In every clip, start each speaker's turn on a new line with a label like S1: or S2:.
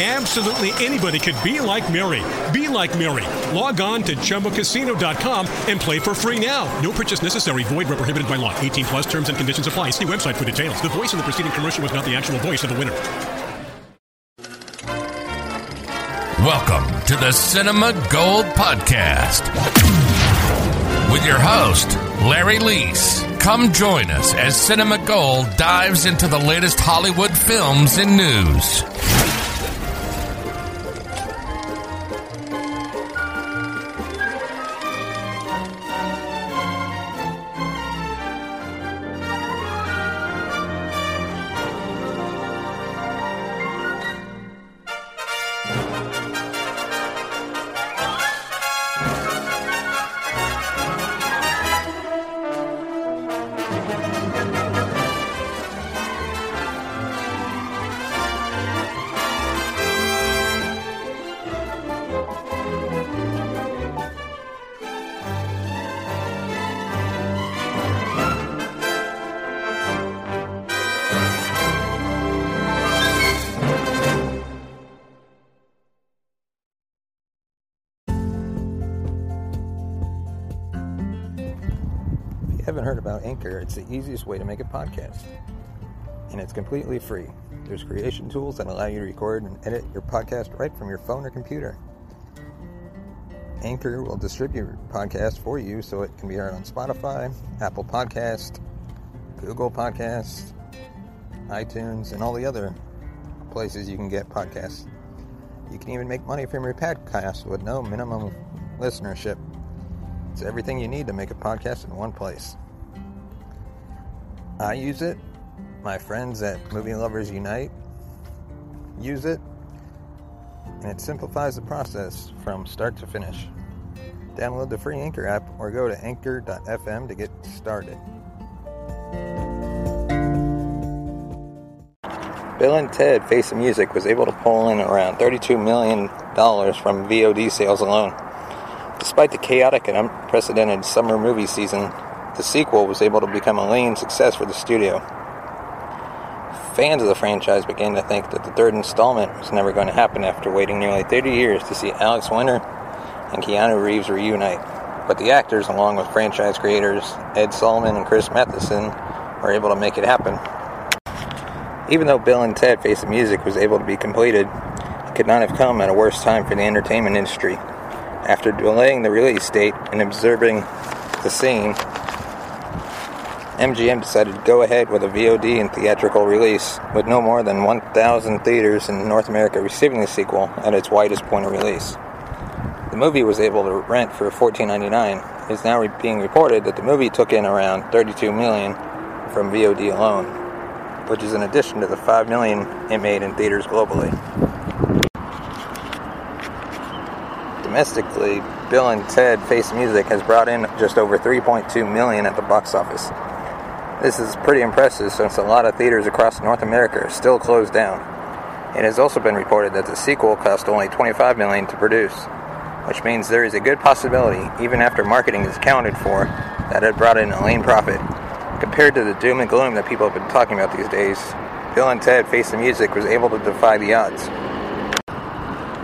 S1: Absolutely anybody could be like Mary. Be like Mary. Log on to ChumbaCasino.com and play for free now. No purchase necessary. Void where prohibited by law. 18 plus terms and conditions apply. See website for details. The voice in the preceding commercial was not the actual voice of the winner.
S2: Welcome to the Cinema Gold Podcast with your host, Larry Leese. Come join us as Cinema Gold dives into the latest Hollywood films and news.
S3: About Anchor, it's the easiest way to make a podcast. And it's completely free. There's creation tools that allow you to record and edit your podcast right from your phone or computer. Anchor will distribute your podcast for you so it can be heard on Spotify, Apple Podcast, Google Podcast, iTunes, and all the other places you can get podcasts. You can even make money from your podcast with no minimum listenership. It's everything you need to make a podcast in one place. I use it. My friends at Movie Lovers Unite use it. And it simplifies the process from start to finish. Download the free Anchor app or go to anchor.fm to get started. Bill and Ted Face the Music was able to pull in around $32 million from VOD sales alone. Despite the chaotic and unprecedented summer movie season, the sequel was able to become a lean success for the studio. Fans of the franchise began to think that the third installment was never going to happen after waiting nearly 30 years to see Alex Winter and Keanu Reeves reunite. But the actors, along with franchise creators Ed Solomon and Chris Matheson, were able to make it happen. Even though Bill and Ted Face the Music was able to be completed, it could not have come at a worse time for the entertainment industry. After delaying the release date and observing the scene, MGM decided to go ahead with a VOD and theatrical release, with no more than 1,000 theaters in North America receiving the sequel at its widest point of release. The movie was able to rent for $14.99. It is now being reported that the movie took in around 32 million from VOD alone, which is in addition to the 5 million it made in theaters globally. Domestically, Bill and Ted Face Music has brought in just over 3.2 million at the box office. This is pretty impressive since a lot of theaters across North America are still closed down. It has also been reported that the sequel cost only 25 million to produce, which means there is a good possibility, even after marketing is accounted for, that it brought in a lean profit. Compared to the doom and gloom that people have been talking about these days, Bill and Ted Face the Music was able to defy the odds.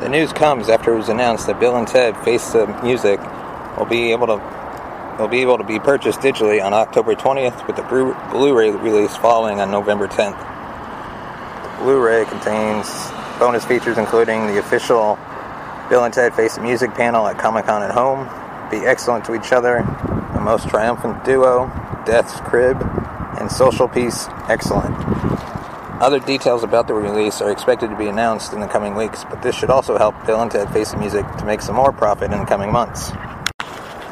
S3: The news comes after it was announced that Bill and Ted Face the Music will be able to will be able to be purchased digitally on October 20th with the Blu-ray release following on November 10th. The Blu-ray contains bonus features including the official Bill and Ted Face the Music panel at Comic-Con at Home, Be Excellent to Each Other, The Most Triumphant Duo, Death's Crib, and Social Peace Excellent. Other details about the release are expected to be announced in the coming weeks, but this should also help Bill and Ted Face the Music to make some more profit in the coming months.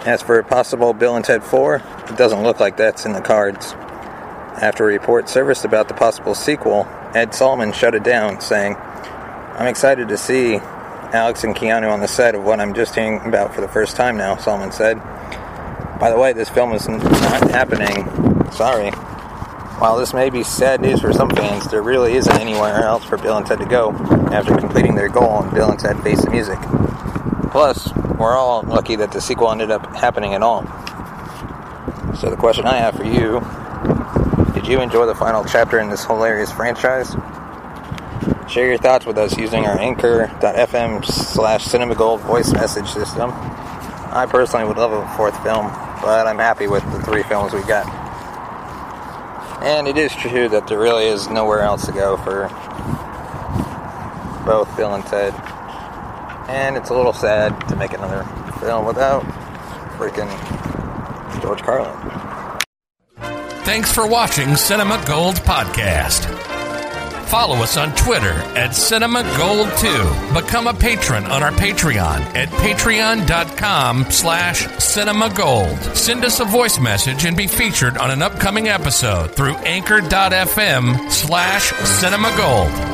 S3: As for a possible Bill and Ted 4, it doesn't look like that's in the cards. After a report surfaced about the possible sequel, Ed Solomon shut it down, saying, I'm excited to see Alex and Keanu on the set of what I'm just hearing about for the first time now, Solomon said. By the way, this film is not happening. Sorry. While this may be sad news for some fans, there really isn't anywhere else for Bill and Ted to go after completing their goal on Bill and Ted Face the Music. Plus, we're all lucky that the sequel ended up happening at all. So the question I have for you, did you enjoy the final chapter in this hilarious franchise? Share your thoughts with us using our anchor.fm slash cinemagold voice message system. I personally would love a fourth film, but I'm happy with the three films we got. And it is true that there really is nowhere else to go for both Bill and Ted. And it's a little sad to make another film without freaking George Carlin.
S2: Thanks for watching Cinema Gold Podcast. Follow us on Twitter at Cinema Gold 2. Become a patron on our Patreon at patreon.com slash cinemagold. Send us a voice message and be featured on an upcoming episode through anchor.fm slash cinemagold.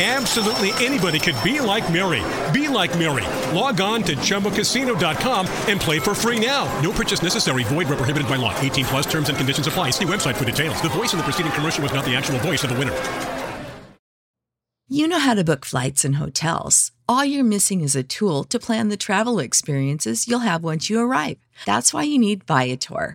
S1: Absolutely anybody could be like Mary. Be like Mary. Log on to ChumbaCasino.com and play for free now. No purchase necessary. Void where prohibited by law. 18 plus terms and conditions apply. See website for details. The voice in the preceding commercial was not the actual voice of the winner.
S4: You know how to book flights and hotels. All you're missing is a tool to plan the travel experiences you'll have once you arrive. That's why you need Viator.